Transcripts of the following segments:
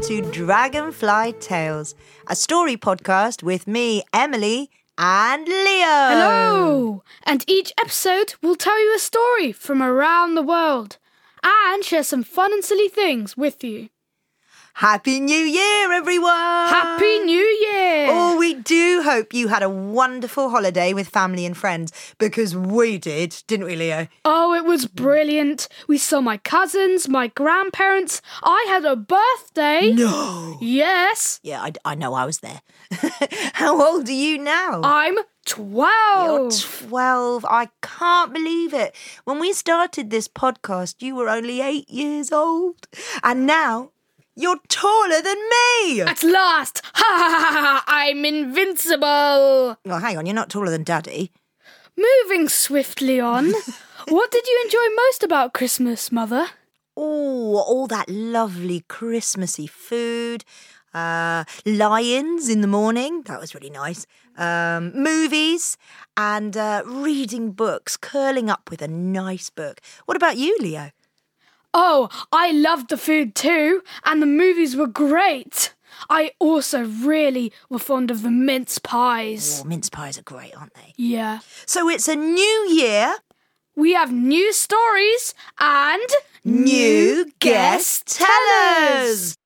welcome to Dragonfly Tales, a story podcast with me, Emily, and Leo. Hello! And each episode will tell you a story from around the world and share some fun and silly things with you. Happy New Year, everyone! Happy New Year! Oh, we do hope you had a wonderful holiday with family and friends because we did, didn't we, Leo? Oh, it was brilliant. We saw my cousins, my grandparents. I had a birthday. No. Yes, Yeah, I, I know I was there. How old are you now? I'm 12. You're 12. 12. I can't believe it. When we started this podcast, you were only eight years old. And now you're taller than me. At last! Ha ha ha ha! I'm invincible! Well, hang on, you're not taller than Daddy. Moving swiftly on. what did you enjoy most about Christmas, Mother? Oh, all that lovely Christmassy food. Uh, lions in the morning. That was really nice. Um, movies and uh, reading books, curling up with a nice book. What about you, Leo? Oh, I loved the food too, and the movies were great. I also really were fond of the mince pies. Oh, mince pies are great, aren't they? Yeah. So it's a new year. We have new stories and New guest tellers.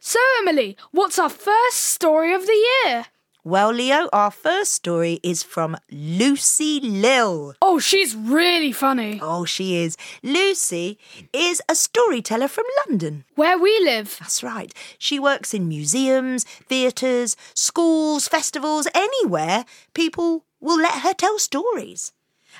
So, Emily, what's our first story of the year? Well, Leo, our first story is from Lucy Lill. Oh, she's really funny. Oh, she is. Lucy is a storyteller from London. Where we live. That's right. She works in museums, theatres, schools, festivals, anywhere people will let her tell stories.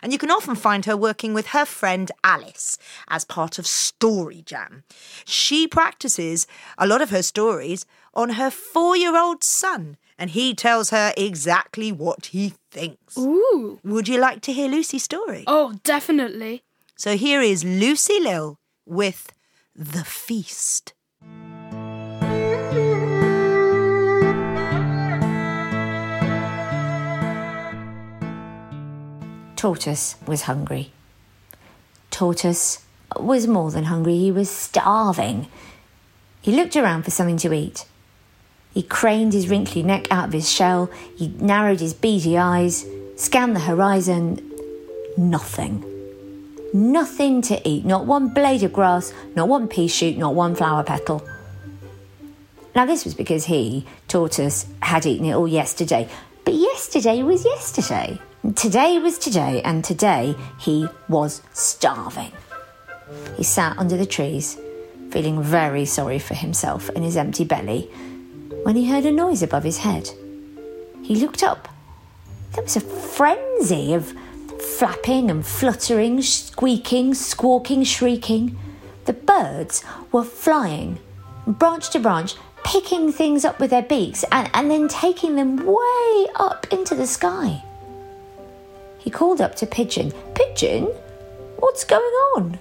And you can often find her working with her friend Alys as part of Story Jam. She practices a lot of her stories on her four year old son, and he tells her exactly what he thinks. Ooh. Would you like to hear Lucy's story? Oh, definitely. So here is Lucy Lill with The Feast. Tortoise was hungry. Tortoise was more than hungry, he was starving. He looked around for something to eat. He craned his wrinkly neck out of his shell, he narrowed his beady eyes, scanned the horizon. Nothing. Nothing to eat, not one blade of grass, not one pea shoot, not one flower petal. Now, this was because he, Tortoise, had eaten it all yesterday. But yesterday was yesterday. Today was today, and today he was starving. He sat under the trees, feeling very sorry for himself and his empty belly, when he heard a noise above his head. He looked up. There was a frenzy of flapping and fluttering, squeaking, squawking, shrieking. The birds were flying branch to branch, picking things up with their beaks and, and then taking them way up into the sky. He called up to Pigeon. Pigeon, what's going on?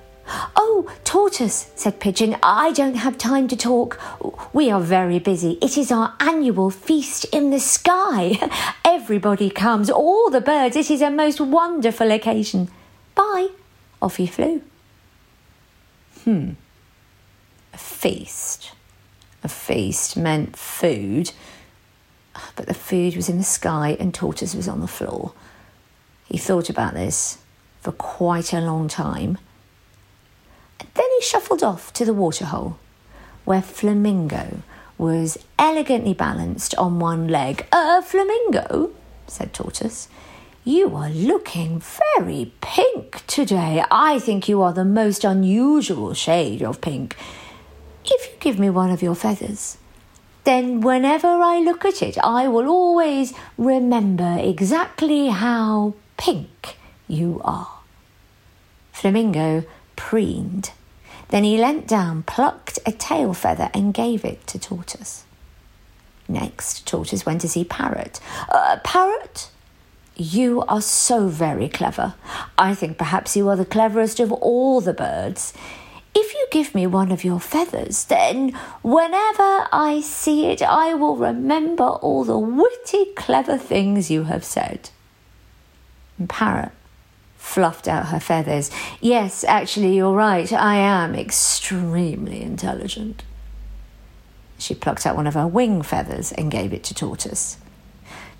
Oh, Tortoise, said Pigeon, I don't have time to talk. We are very busy. It is our annual feast in the sky. Everybody comes, all the birds. It is a most wonderful occasion. Bye. Off he flew. Hmm. A feast. A feast meant food, but the food was in the sky and Tortoise was on the floor. He thought about this for quite a long time. Shuffled off to the waterhole, where Flamingo was elegantly balanced on one leg. A flamingo, said Tortoise. You are looking very pink today. I think you are the most unusual shade of pink. If you give me one of your feathers, then whenever I look at it, I will always remember exactly how pink you are. Flamingo preened. Then he leant down, plucked a tail feather, and gave it to Tortoise. Next, Tortoise went to see Parrot. Uh, Parrot, you are so very clever. I think perhaps you are the cleverest of all the birds. If you give me one of your feathers, then whenever I see it, I will remember all the witty, clever things you have said. And Parrot fluffed out her feathers. Yes, actually, you're right. I am extremely intelligent. She plucked out one of her wing feathers and gave it to Tortoise.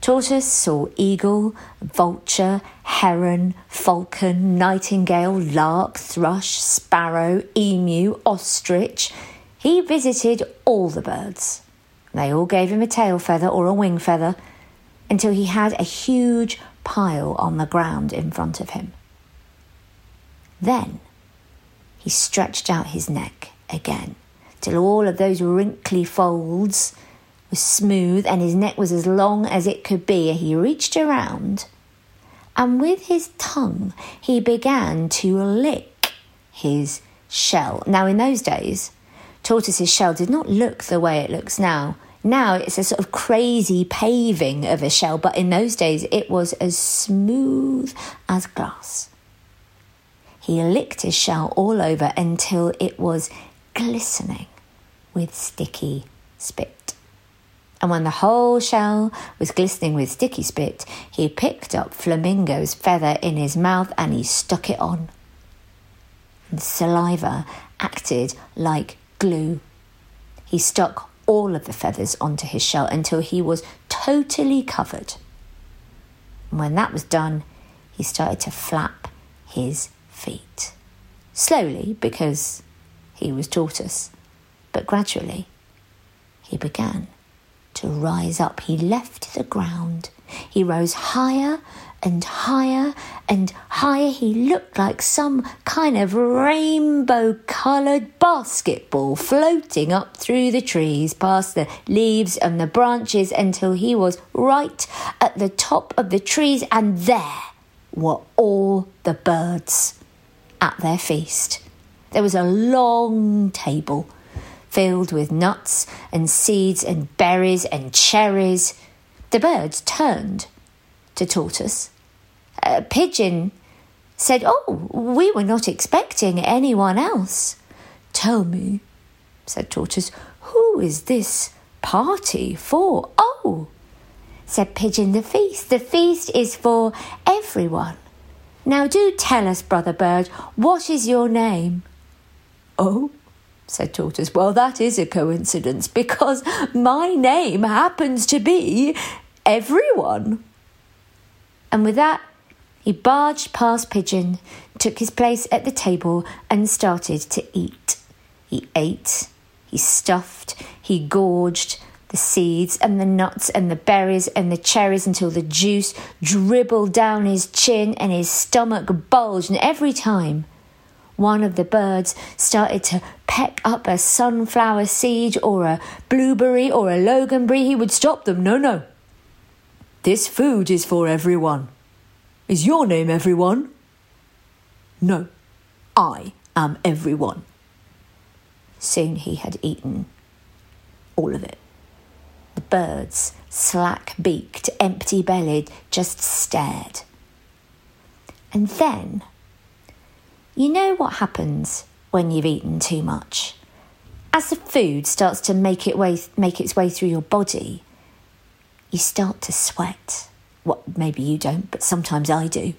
Tortoise saw eagle, vulture, heron, falcon, nightingale, lark, thrush, sparrow, emu, ostrich. He visited all the birds. They all gave him a tail feather or a wing feather until he had a huge pile on the ground in front of him. Then he stretched out his neck again till all of those wrinkly folds was smooth and his neck was as long as it could be. He reached around and with his tongue he began to lick his shell. Now, in those days, tortoise's shell did not look the way it looks now. Now it's a sort of crazy paving of a shell, but in those days it was as smooth as glass. He licked his shell all over until it was glistening with sticky spit. And when the whole shell was glistening with sticky spit, he picked up Flamingo's feather in his mouth and he stuck it on. The saliva acted like glue. He stuck all of the feathers onto his shell until he was totally covered. And when that was done, he started to flap his feet. Slowly, because he was tortoise, but gradually he began to rise up. He left the ground. He rose higher and higher and higher. He looked like some kind of rainbow coloured basketball floating up through the trees, past the leaves and the branches until he was right at the top of the trees, and there were all the birds at their feast. There was a long table filled with nuts and seeds and berries and cherries. The birds turned to Tortoise. A pigeon said, Oh, we were not expecting anyone else. Tell me, said Tortoise, who is this party for? Oh, said Pigeon, the feast. The feast is for everyone. Now do tell us, Brother Bird, what is your name? Oh, said Tortoise. Well, that is a coincidence because my name happens to be everyone. And with that, he barged past Pigeon, took his place at the table, and started to eat. He ate, he stuffed, he gorged the seeds and the nuts and the berries and the cherries until the juice dribbled down his chin and his stomach bulged, and every time one of the birds started to peck up a sunflower seed or a blueberry or a loganberry, he would stop them. No, no. This food is for everyone. Is your name everyone? No, I am everyone. Soon he had eaten all of it. Birds, slack beaked, empty bellied, just stared. And then you know what happens when you've eaten too much? As the food starts to make, it way, make its way through your body, you start to sweat. Well, maybe you don't, but sometimes I do.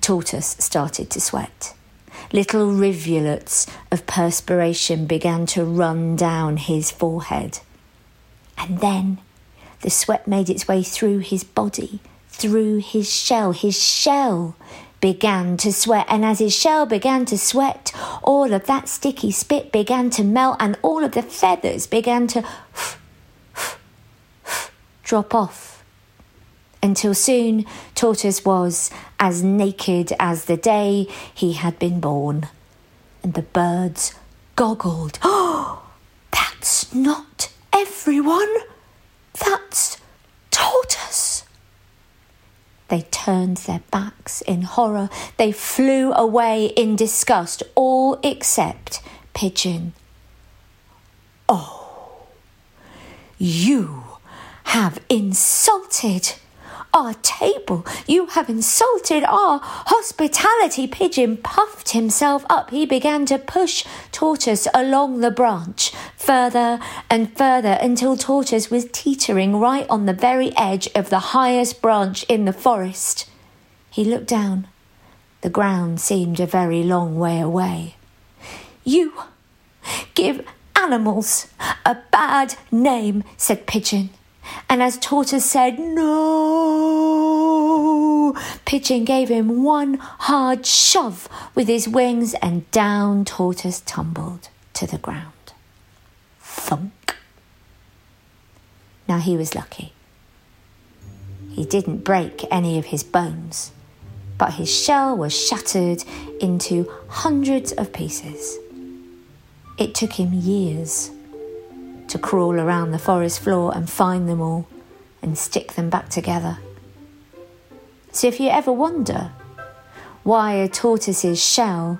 Tortoise started to sweat. Little rivulets of perspiration began to run down his forehead. And then the sweat made its way through his body, through his shell. His shell began to sweat, and as his shell began to sweat, all of that sticky spit began to melt, and all of the feathers began to drop off. Until soon, Tortoise was as naked as the day he had been born, and the birds goggled. Oh, that's not everyone! That's Tortoise! They turned their backs in horror. They flew away in disgust, all except Pigeon. Oh, you have insulted our table. You have insulted our hospitality. Pigeon puffed himself up. He began to push Tortoise along the branch, further and further, until Tortoise was teetering right on the very edge of the highest branch in the forest. He looked down. The ground seemed a very long way away. You give animals. A bad name, said Pigeon. And as Tortoise said, No, Pigeon gave him one hard shove with his wings, and down Tortoise tumbled to the ground. Thunk. Now he was lucky. He didn't break any of his bones, but his shell was shattered into hundreds of pieces. It took him years to crawl around the forest floor and find them all and stick them back together. So if you ever wonder why a tortoise's shell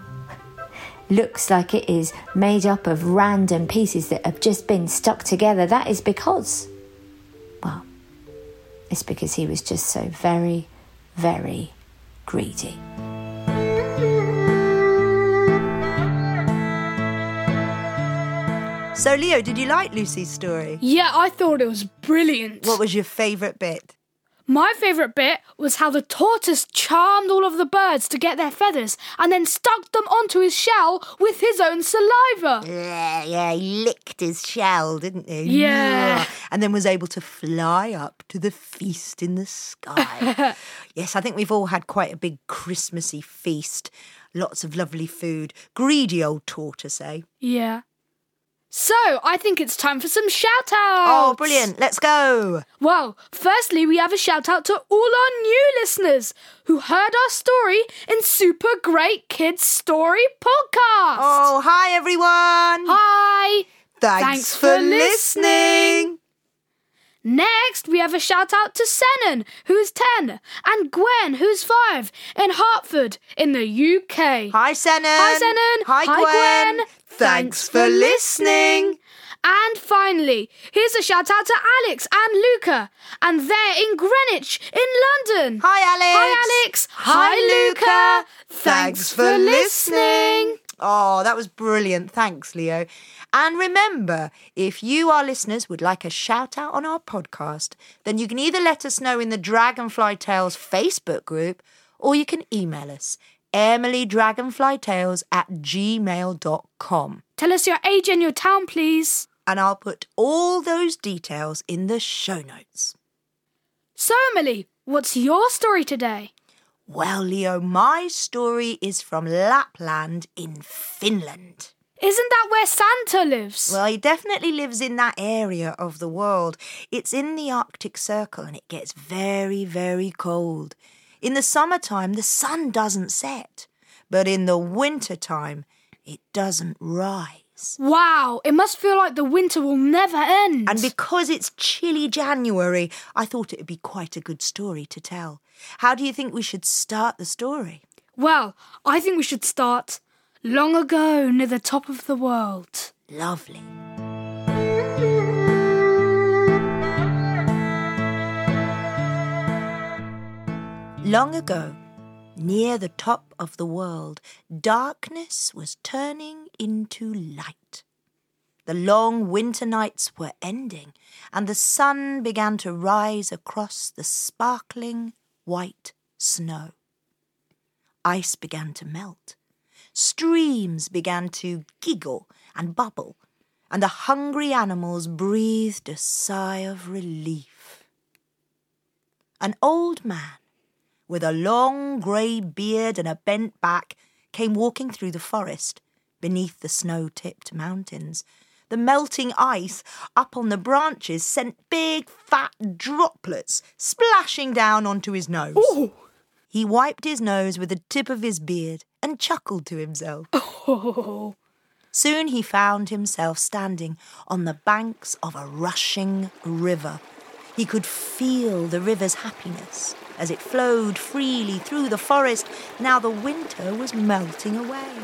looks like it is made up of random pieces that have just been stuck together, that is because, well, it's because he was just so very, very greedy. So, Leo, did you like Lucy's story? Yeah, I thought it was brilliant. What was your favourite bit? My favourite bit was how the tortoise charmed all of the birds to get their feathers and then stuck them onto his shell with his own saliva. Yeah, yeah, he licked his shell, didn't he? Yeah. And then was able to fly up to the feast in the sky. yes, I think we've all had quite a big Christmassy feast. Lots of lovely food. Greedy old tortoise, eh? Yeah. So, I think it's time for some shout outs. Oh, brilliant. Let's go. Well, firstly, we have a shout out to all our new listeners who heard our story in Super Great Kids Story Podcast. Oh, hi, everyone. Hi. Thanks, Thanks for, for listening. Next, we have a shout out to Senan, who's 10, and Gwen, who's 5, in Hartford, in the UK. Hi, Senan. Hi, Senan. Hi, Hi, Gwen. Gwen. Thanks for listening. And finally, here's a shout out to Alex and Luca, and they're in Greenwich, in London. Hi, Alex. Hi, Alex. Hi, Luca. Thanks for listening. Oh, that was brilliant. Thanks, Leo. And remember, if you, our listeners, would like a shout out on our podcast, then you can either let us know in the Dragonfly Tales Facebook group or you can email us, emilydragonflytales at gmail.com. Tell us your age and your town, please. And I'll put all those details in the show notes. So, Emily, what's your story today? Well, Leo, my story is from Lapland in Finland. Isn't that where Santa lives? Well, he definitely lives in that area of the world. It's in the Arctic Circle and it gets very, very cold. In the summertime, the sun doesn't set, but in the wintertime, it doesn't rise. Wow, it must feel like the winter will never end. And because it's chilly January, I thought it would be quite a good story to tell. How do you think we should start the story? well, I think we should start long ago near the top of the world. Lovely. Long ago, near the top of the world, darkness was turning into light. The long winter nights were ending, and the sun began to rise across the sparkling white snow. Ice began to melt. Streams began to giggle and bubble, and the hungry animals breathed a sigh of relief. An old man with a long grey beard and a bent back came walking through the forest beneath the snow tipped mountains. The melting ice up on the branches sent big fat droplets splashing down onto his nose. He wiped his nose with the tip of his beard and chuckled to himself. Oh, Soon he found himself standing on the banks of a rushing river. He could feel the river's happiness as it flowed freely through the forest. Now the winter was melting away.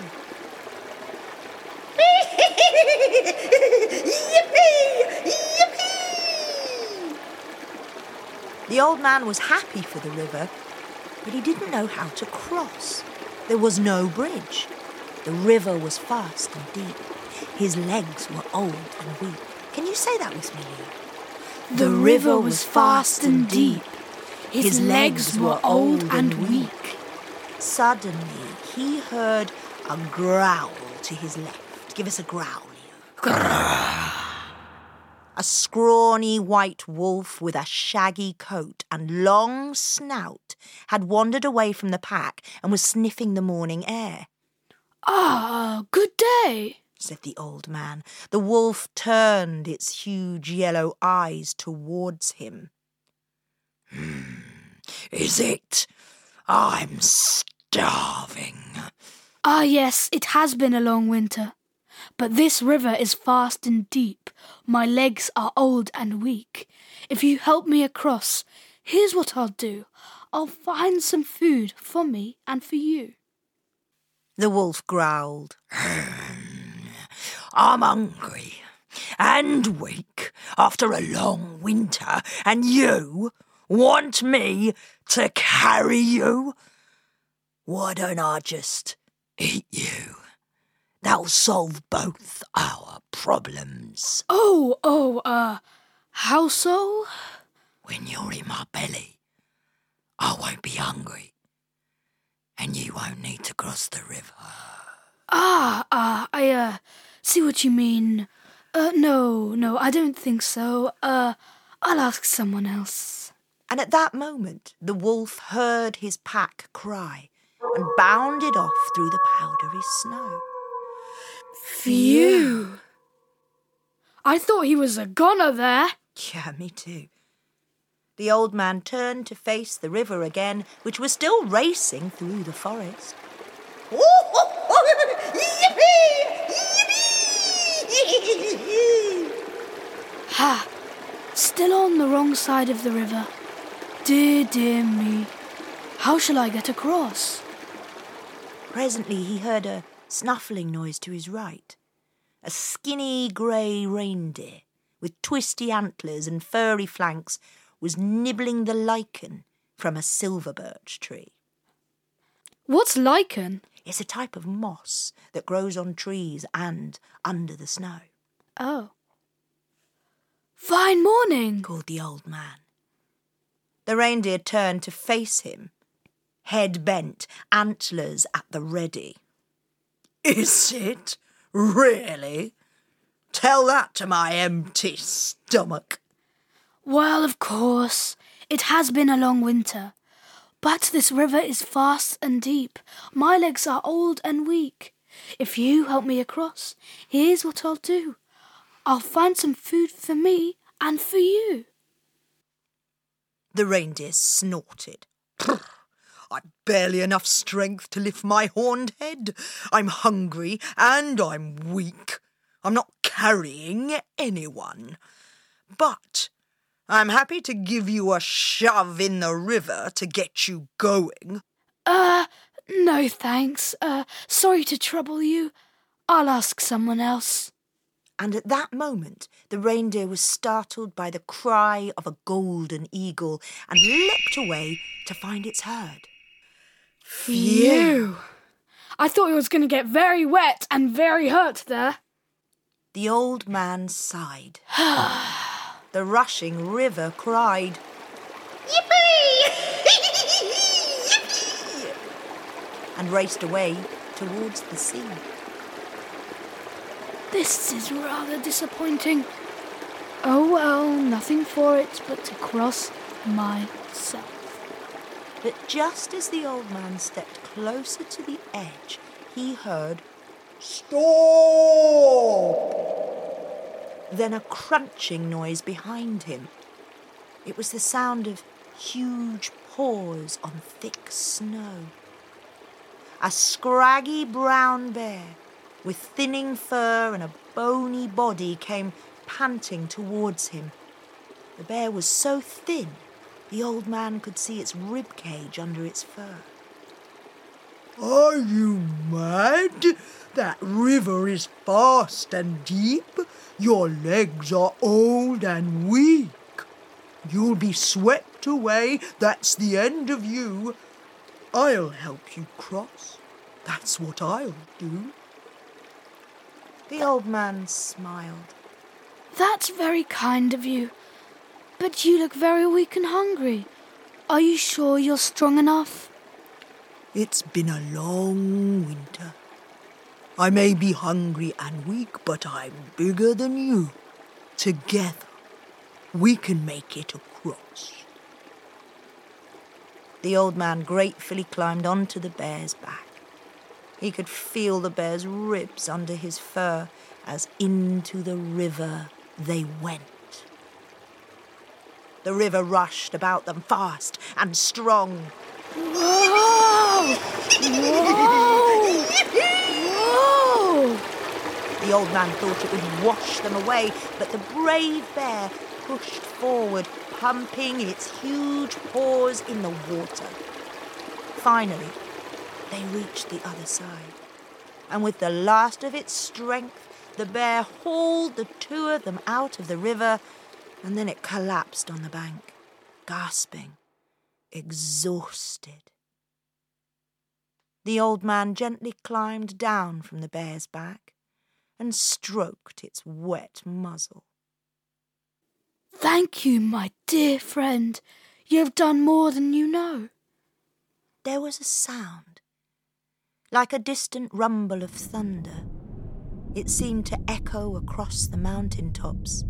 Yippee! Yippee! The old man was happy for the river, but he didn't know how to cross. There was no bridge. The river was fast and deep. His legs were old and weak. Can you say that with me? The river was fast and deep. His legs were old and weak. Suddenly, he heard a growl to his left. Give us a growl, A scrawny white wolf with a shaggy coat and long snout had wandered away from the pack and was sniffing the morning air. Ah, good day, said the old man. The wolf turned its huge yellow eyes towards him. Hmm, is it? I'm starving. Ah, yes, it has been a long winter. But this river is fast and deep. My legs are old and weak. If you help me across, here's what I'll do I'll find some food for me and for you. The wolf growled. I'm hungry and weak after a long winter, and you want me to carry you? Why don't I just eat you? That'll solve both our problems. Oh, oh, uh, how so? When you're in my belly, I won't be hungry, and you won't need to cross the river. Ah, ah, I, uh, see what you mean. Uh, no, no, I don't think so. Uh, I'll ask someone else. And at that moment, the wolf heard his pack cry and bounded off through the powdery snow. Phew! I thought he was a goner there. Yeah, me too. The old man turned to face the river again, which was still racing through the forest. yippee! Yippee! Ha! Still on the wrong side of the river. Dear, dear me. How shall I get across? Presently he heard a snuffling noise to his right. A skinny grey reindeer with twisty antlers and furry flanks was nibbling the lichen from a silver birch tree. What's lichen? It's a type of moss that grows on trees and under the snow. Oh. Fine morning, called the old man. The reindeer turned to face him, head bent, antlers at the ready. Is it? Really? Tell that to my empty stomach. Well, of course. It has been a long winter. But this river is fast and deep. My legs are old and weak. If you help me across, here's what I'll do I'll find some food for me and for you. The reindeer snorted. I've barely enough strength to lift my horned head. I'm hungry and I'm weak. I'm not carrying anyone. But I'm happy to give you a shove in the river to get you going. Uh, no thanks. Uh, sorry to trouble you. I'll ask someone else. And at that moment, the reindeer was startled by the cry of a golden eagle and leapt away to find its herd. Phew! I thought it was going to get very wet and very hurt there. The old man sighed. the rushing river cried, Yippee! Yippee! and raced away towards the sea. This is rather disappointing. Oh well, nothing for it but to cross myself. But just as the old man stepped closer to the edge, he heard, Stop! Then a crunching noise behind him. It was the sound of huge paws on thick snow. A scraggy brown bear with thinning fur and a bony body came panting towards him. The bear was so thin the old man could see its rib cage under its fur. Are you mad? That river is fast and deep. Your legs are old and weak. You'll be swept away. That's the end of you. I'll help you cross. That's what I'll do. The old man smiled. That's very kind of you. But you look very weak and hungry. Are you sure you're strong enough? It's been a long winter. I may be hungry and weak, but I'm bigger than you. Together, we can make it across. The old man gratefully climbed onto the bear's back. He could feel the bear's ribs under his fur as into the river they went. The river rushed about them fast and strong. Whoa! Whoa! Whoa! The old man thought it would wash them away, but the brave bear pushed forward, pumping its huge paws in the water. Finally, they reached the other side, and with the last of its strength, the bear hauled the two of them out of the river, and then it collapsed on the bank, gasping, exhausted. The old man gently climbed down from the bear's back and stroked its wet muzzle. Thank you, my dear friend. You have done more than you know. There was a sound, like a distant rumble of thunder. It seemed to echo across the mountain tops.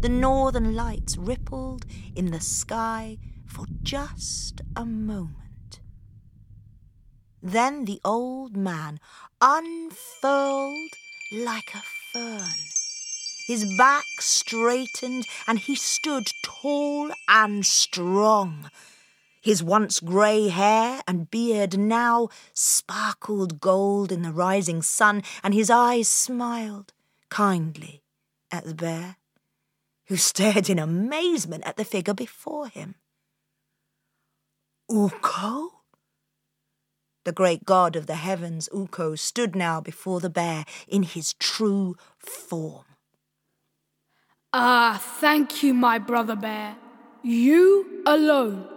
The northern lights rippled in the sky for just a moment. Then the old man unfurled like a fern. His back straightened and he stood tall and strong. His once grey hair and beard now sparkled gold in the rising sun, and his eyes smiled kindly at the bear, who stared in amazement at the figure before him. Ukko? The great god of the heavens, Ukko, stood now before the bear in his true form. Ah, thank you, my brother bear. You alone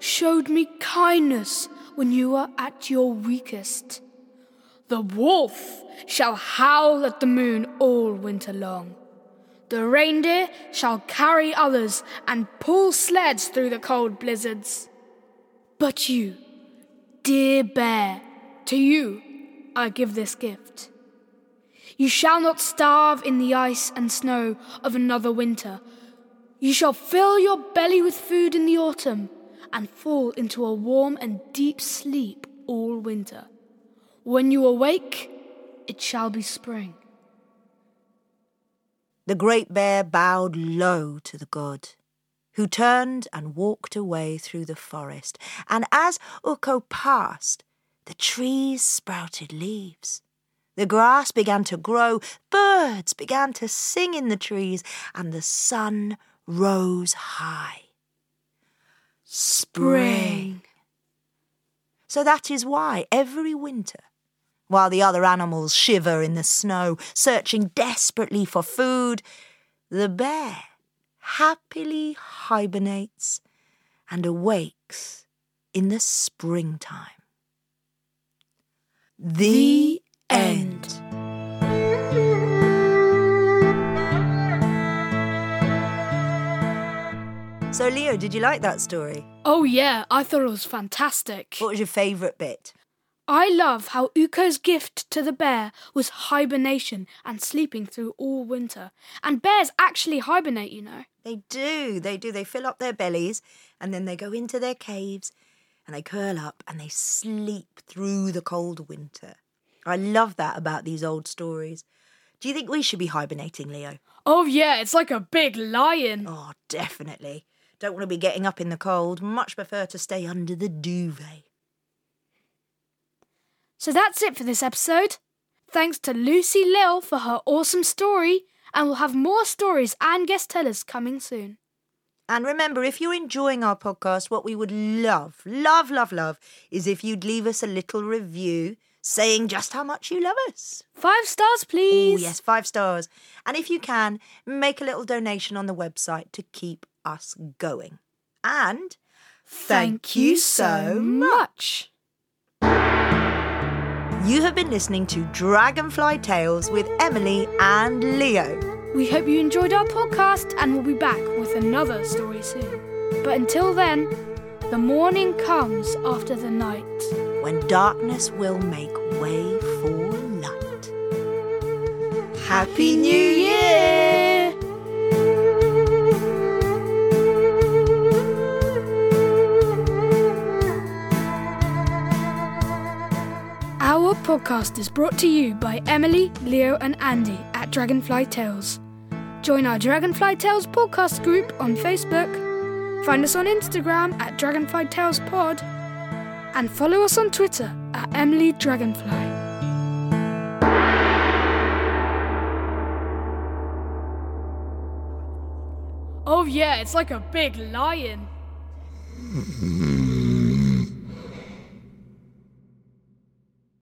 showed me kindness when you were at your weakest. The wolf shall howl at the moon all winter long. The reindeer shall carry others and pull sleds through the cold blizzards. But you, dear bear, to you I give this gift. You shall not starve in the ice and snow of another winter. You shall fill your belly with food in the autumn and fall into a warm and deep sleep all winter. When you awake, it shall be spring. The great bear bowed low to the god, who turned and walked away through the forest. And as Ukko passed, the trees sprouted leaves. The grass began to grow, birds began to sing in the trees, and the sun rose high. Spring. So that is why every winter, while the other animals shiver in the snow, searching desperately for food, the bear happily hibernates and awakes in the springtime. The end. So, Leo, did you like that story? Oh, yeah, I thought it was fantastic. What was your favourite bit? I love how Ukko's gift to the bear was hibernation and sleeping through all winter. And bears actually hibernate, you know. They do, they do. They fill up their bellies and then they go into their caves and they curl up and they sleep through the cold winter. I love that about these old stories. Do you think we should be hibernating, Leo? Oh, yeah, it's like a big lion. Oh, definitely. Don't want to be getting up in the cold. Much prefer to stay under the duvet. So that's it for this episode. Thanks to Lucy Lill for her awesome story, and we'll have more stories and guest tellers coming soon. And remember, if you're enjoying our podcast, what we would love, love, love, love is if you'd leave us a little review saying just how much you love us. Five stars, oh, please. Oh, yes, five stars. And if you can, make a little donation on the website to keep us going. And Thank you so much. You have been listening to Dragonfly Tales with Emily and Leo. We hope you enjoyed our podcast and we'll be back with another story soon. But until then, the morning comes after the night. When darkness will make way for light. Happy New Year! Our podcast is brought to you by Emily, Leo, and Andy at Dragonfly Tales. Join our Dragonfly Tales podcast group on Facebook. Find us on Instagram at Dragonfly Tales Pod. And follow us on Twitter at Emily Dragonfly. Oh, yeah, it's like a big lion.